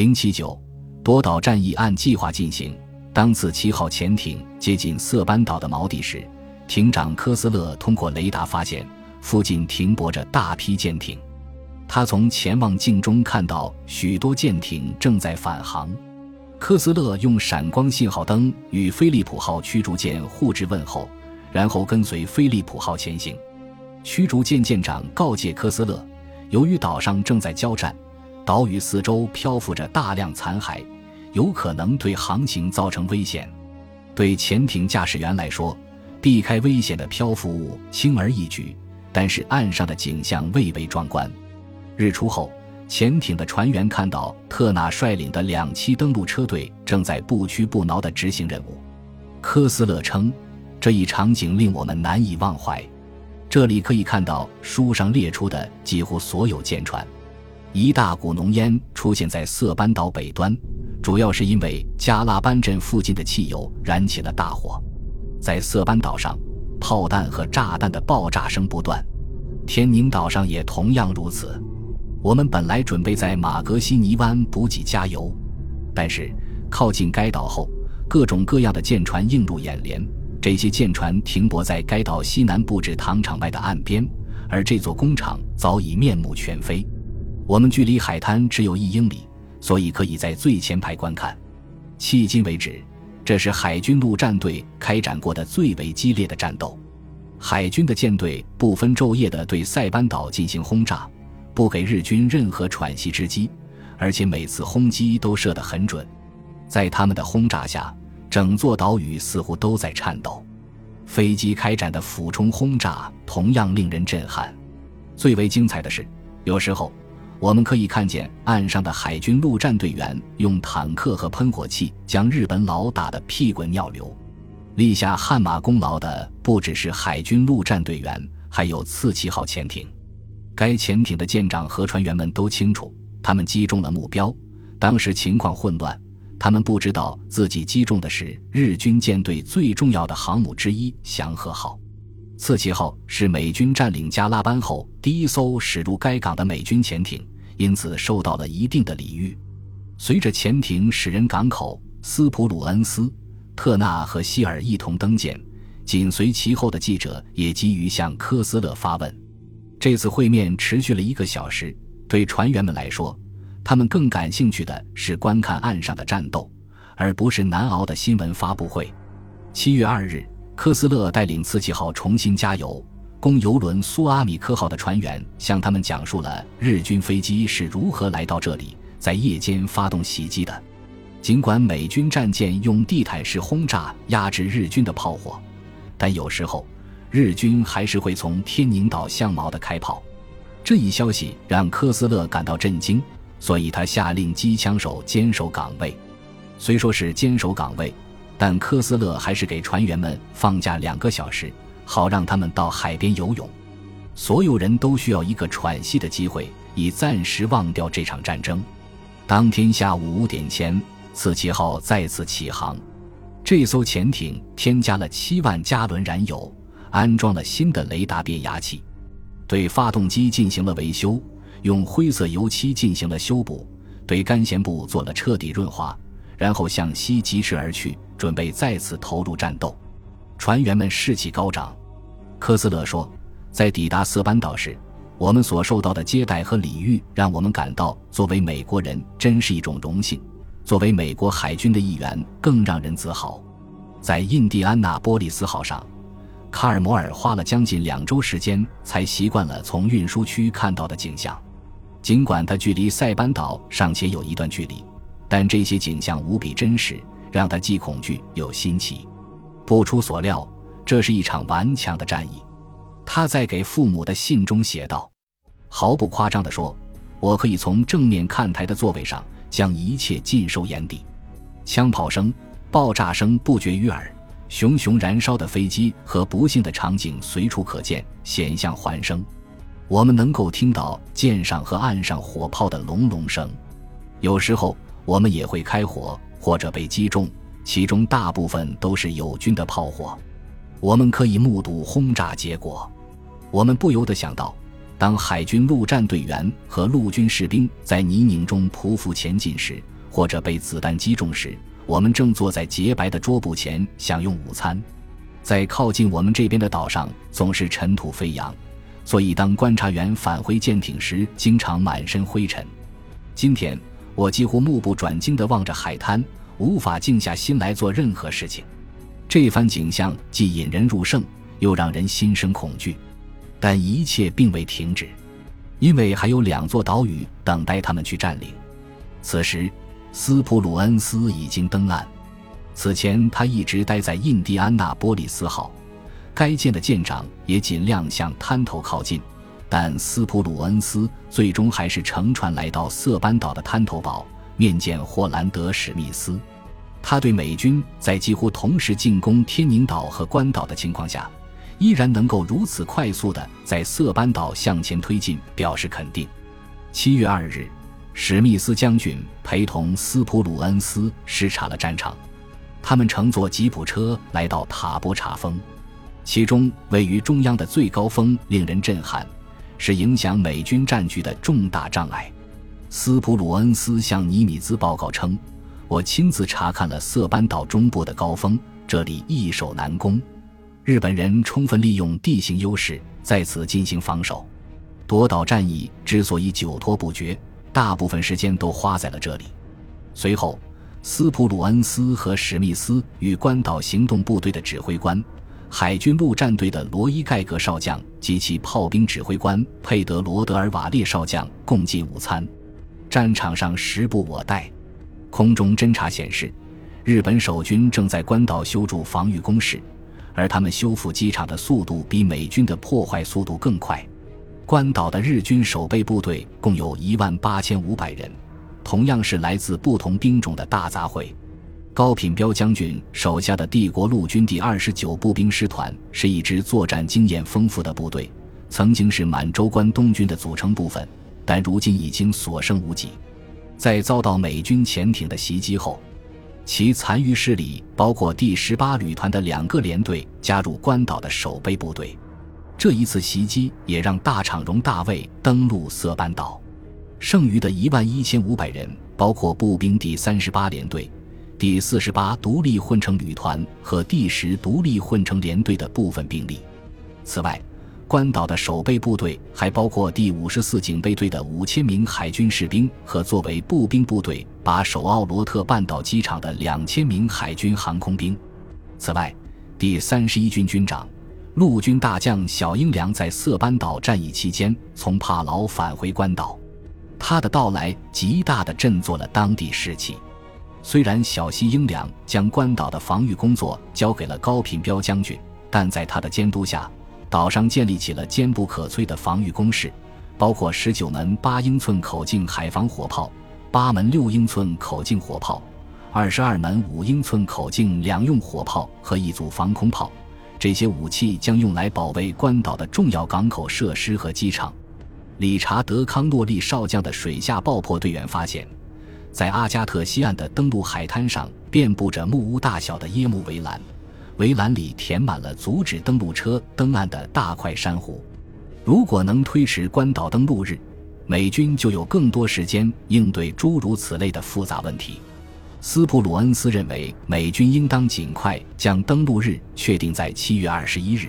零七九，夺岛战役按计划进行。当次七号潜艇接近色班岛的锚地时，艇长科斯勒通过雷达发现附近停泊着大批舰艇。他从潜望镜中看到许多舰艇正在返航。科斯勒用闪光信号灯与菲利普号驱逐舰互致问候，然后跟随菲利普号前行。驱逐舰舰长告诫科斯勒，由于岛上正在交战，岛屿四周漂浮着大量残骸，有可能对航行造成危险。对潜艇驾驶员来说，避开危险的漂浮物轻而易举，但是岸上的景象蔚为壮观。日出后。潜艇的船员看到特纳率领的两栖登陆车队正在不屈不挠地执行任务。科斯勒称，这一场景令我们难以忘怀。这里可以看到书上列出的几乎所有舰船。一大股浓烟出现在色班岛北端，主要是因为加拉班镇附近的汽油燃起了大火。在色班岛上，炮弹和炸弹的爆炸声不断。天宁岛上也同样如此。我们本来准备在马格西尼湾补给加油，但是靠近该岛后，各种各样的舰船映入眼帘。这些舰船停泊在该岛西南布置糖厂外的岸边，而这座工厂早已面目全非。我们距离海滩只有一英里，所以可以在最前排观看。迄今为止，这是海军陆战队开展过的最为激烈的战斗。海军的舰队不分昼夜地对塞班岛进行轰炸。不给日军任何喘息之机，而且每次轰击都射得很准。在他们的轰炸下，整座岛屿似乎都在颤抖。飞机开展的俯冲轰炸同样令人震撼。最为精彩的是，有时候我们可以看见岸上的海军陆战队员用坦克和喷火器将日本佬打得屁滚尿流。立下汗马功劳的不只是海军陆战队员，还有次七号潜艇。该潜艇的舰长和船员们都清楚，他们击中了目标。当时情况混乱，他们不知道自己击中的是日军舰队最重要的航母之一“祥和号”。次七号是美军占领加拉班后第一艘驶入该港的美军潜艇，因此受到了一定的礼遇。随着潜艇驶人港口，斯普鲁恩斯、特纳和希尔一同登舰，紧随其后的记者也急于向科斯勒发问。这次会面持续了一个小时。对船员们来说，他们更感兴趣的是观看岸上的战斗，而不是难熬的新闻发布会。七月二日，科斯勒带领“次七号”重新加油，供游轮“苏阿米克号”的船员向他们讲述了日军飞机是如何来到这里，在夜间发动袭击的。尽管美军战舰用地毯式轰炸压制日军的炮火，但有时候。日军还是会从天宁岛向锚的开炮，这一消息让科斯勒感到震惊，所以他下令机枪手坚守岗位。虽说是坚守岗位，但科斯勒还是给船员们放假两个小时，好让他们到海边游泳。所有人都需要一个喘息的机会，以暂时忘掉这场战争。当天下午五点前，次七号再次起航，这艘潜艇添加了七万加仑燃油。安装了新的雷达变压器，对发动机进行了维修，用灰色油漆进行了修补，对干舷部做了彻底润滑，然后向西疾驰而去，准备再次投入战斗。船员们士气高涨。科斯勒说：“在抵达色班岛时，我们所受到的接待和礼遇，让我们感到作为美国人真是一种荣幸；作为美国海军的一员，更让人自豪。”在印第安纳波利斯号上。卡尔摩尔花了将近两周时间才习惯了从运输区看到的景象，尽管他距离塞班岛尚且有一段距离，但这些景象无比真实，让他既恐惧又新奇。不出所料，这是一场顽强的战役。他在给父母的信中写道：“毫不夸张地说，我可以从正面看台的座位上将一切尽收眼底，枪炮声、爆炸声不绝于耳。”熊熊燃烧的飞机和不幸的场景随处可见，险象环生。我们能够听到舰上和岸上火炮的隆隆声。有时候我们也会开火或者被击中，其中大部分都是友军的炮火。我们可以目睹轰炸结果。我们不由得想到，当海军陆战队员和陆军士兵在泥泞中匍匐前进时，或者被子弹击中时，我们正坐在洁白的桌布前享用午餐。在靠近我们这边的岛上，总是尘土飞扬，所以当观察员返回舰艇时，经常满身灰尘。今天我几乎目不转睛地望着海滩，无法静下心来做任何事情。这番景象既引人入胜，又让人心生恐惧。但一切并未停止，因为还有两座岛屿等待他们去占领。此时，斯普鲁恩斯已经登岸。此前，他一直待在印第安纳波利斯号，该舰的舰长也尽量向滩头靠近。但斯普鲁恩斯最终还是乘船来到色班岛的滩头堡，面见霍兰德·史密斯。他对美军在几乎同时进攻天宁岛和关岛的情况下，依然能够如此快速地在色班岛向前推进，表示肯定。七月二日，史密斯将军陪同斯普鲁恩斯视察了战场。他们乘坐吉普车来到塔波查峰，其中位于中央的最高峰令人震撼，是影响美军战局的重大障碍。斯普鲁恩斯向尼米兹报告称：“我亲自查看了色班岛中部的高峰，这里易守难攻。”日本人充分利用地形优势，在此进行防守。夺岛战役之所以久拖不决，大部分时间都花在了这里。随后，斯普鲁恩斯和史密斯与关岛行动部队的指挥官、海军陆战队的罗伊盖格少将及其炮兵指挥官佩德罗德尔瓦列少将共进午餐。战场上时不我待，空中侦察显示，日本守军正在关岛修筑防御工事。而他们修复机场的速度比美军的破坏速度更快。关岛的日军守备部队共有一万八千五百人，同样是来自不同兵种的大杂烩。高品彪将军手下的帝国陆军第二十九步兵师团是一支作战经验丰富的部队，曾经是满洲关东军的组成部分，但如今已经所剩无几。在遭到美军潜艇的袭击后。其残余势力包括第十八旅团的两个连队加入关岛的守备部队。这一次袭击也让大场荣大尉登陆色班岛。剩余的一万一千五百人包括步兵第三十八联队、第四十八独立混成旅团和第十独立混成联队的部分兵力。此外，关岛的守备部队还包括第五十四警备队的五千名海军士兵和作为步兵部队把守奥罗特半岛机场的两千名海军航空兵。此外，第三十一军军长、陆军大将小英良在色班岛战役期间从帕劳返回关岛，他的到来极大地振作了当地士气。虽然小西英良将关岛的防御工作交给了高品彪将军，但在他的监督下。岛上建立起了坚不可摧的防御工事，包括十九门八英寸口径海防火炮、八门六英寸口径火炮、二十二门五英寸口径两用火炮和一组防空炮。这些武器将用来保卫关岛的重要港口设施和机场。理查德·康诺利少将的水下爆破队员发现，在阿加特西岸的登陆海滩上遍布着木屋大小的椰木围栏。围栏里填满了阻止登陆车登岸的大块珊瑚。如果能推迟关岛登陆日，美军就有更多时间应对诸如此类的复杂问题。斯普鲁恩斯认为，美军应当尽快将登陆日确定在七月二十一日，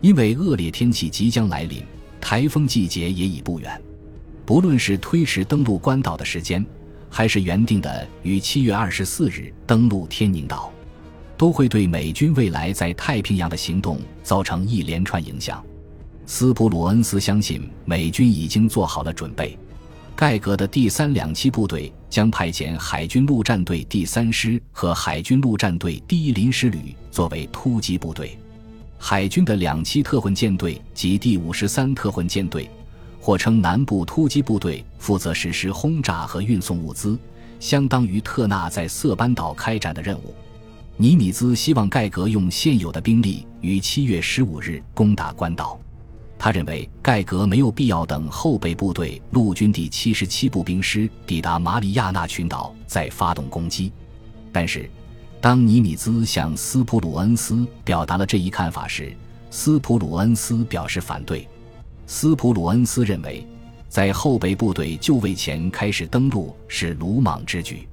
因为恶劣天气即将来临，台风季节也已不远。不论是推迟登陆关岛的时间，还是原定的于七月二十四日登陆天宁岛。都会对美军未来在太平洋的行动造成一连串影响。斯普鲁恩斯相信美军已经做好了准备。盖格的第三两栖部队将派遣海军陆战队第三师和海军陆战队第一临时旅作为突击部队。海军的两栖特混舰队及第五十三特混舰队，或称南部突击部队，负责实施轰炸和运送物资，相当于特纳在色班岛开展的任务。尼米兹希望盖格用现有的兵力于七月十五日攻打关岛。他认为盖格没有必要等后备部队陆军第七十七步兵师抵达马里亚纳群岛再发动攻击。但是，当尼米兹向斯普鲁恩斯表达了这一看法时，斯普鲁恩斯表示反对。斯普鲁恩斯认为，在后备部队就位前开始登陆是鲁莽之举。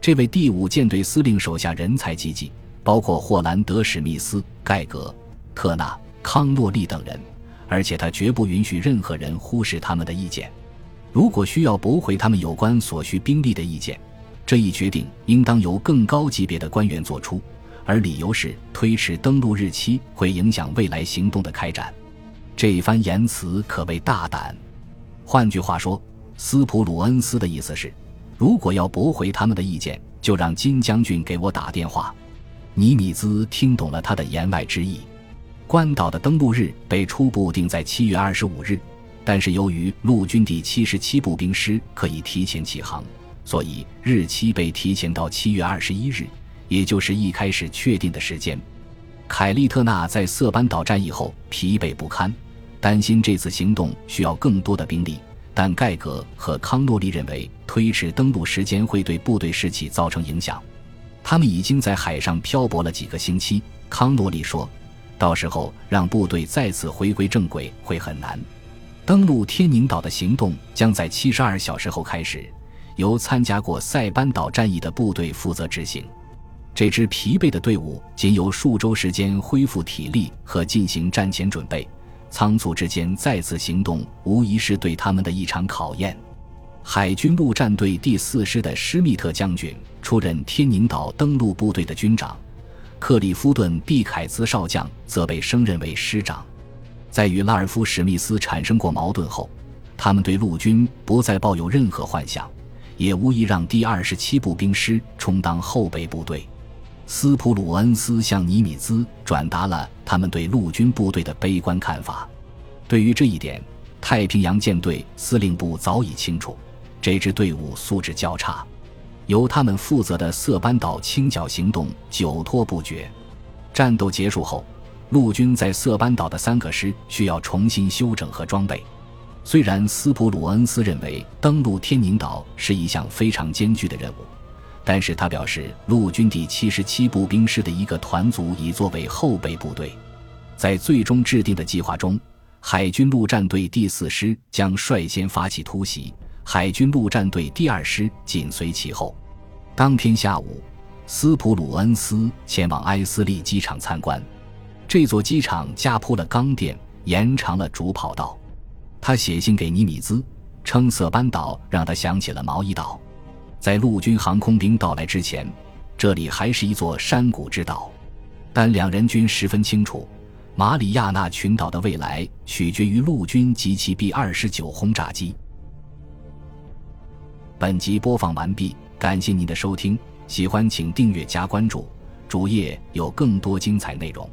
这位第五舰队司令手下人才济济，包括霍兰德、史密斯、盖格、特纳、康诺利等人，而且他绝不允许任何人忽视他们的意见。如果需要驳回他们有关所需兵力的意见，这一决定应当由更高级别的官员作出，而理由是推迟登陆日期会影响未来行动的开展。这一番言辞可谓大胆。换句话说，斯普鲁恩斯的意思是。如果要驳回他们的意见，就让金将军给我打电话。尼米兹听懂了他的言外之意。关岛的登陆日被初步定在七月二十五日，但是由于陆军第七十七步兵师可以提前起航，所以日期被提前到七月二十一日，也就是一开始确定的时间。凯利特纳在色班岛战役后疲惫不堪，担心这次行动需要更多的兵力。但盖格和康诺利认为推迟登陆时间会对部队士气造成影响。他们已经在海上漂泊了几个星期。康诺利说：“到时候让部队再次回归正轨会很难。登陆天宁岛的行动将在七十二小时后开始，由参加过塞班岛战役的部队负责执行。这支疲惫的队伍仅有数周时间恢复体力和进行战前准备。”仓促之间再次行动，无疑是对他们的一场考验。海军陆战队第四师的施密特将军出任天宁岛登陆部队的军长，克里夫顿·毕凯兹少将则被升任为师长。在与拉尔夫·史密斯产生过矛盾后，他们对陆军不再抱有任何幻想，也无意让第二十七步兵师充当后备部队。斯普鲁恩斯向尼米兹转达了他们对陆军部队的悲观看法。对于这一点，太平洋舰队司令部早已清楚，这支队伍素质较差，由他们负责的色班岛清剿行动久拖不决。战斗结束后，陆军在色班岛的三个师需要重新休整和装备。虽然斯普鲁恩斯认为登陆天宁岛是一项非常艰巨的任务。但是他表示，陆军第七十七步兵师的一个团组已作为后备部队，在最终制定的计划中，海军陆战队第四师将率先发起突袭，海军陆战队第二师紧随其后。当天下午，斯普鲁恩斯前往埃斯利机场参观，这座机场加铺了钢垫，延长了主跑道。他写信给尼米兹，称色班岛让他想起了毛伊岛。在陆军航空兵到来之前，这里还是一座山谷之岛。但两人均十分清楚，马里亚纳群岛的未来取决于陆军及其 B 二十九轰炸机。本集播放完毕，感谢您的收听，喜欢请订阅加关注，主页有更多精彩内容。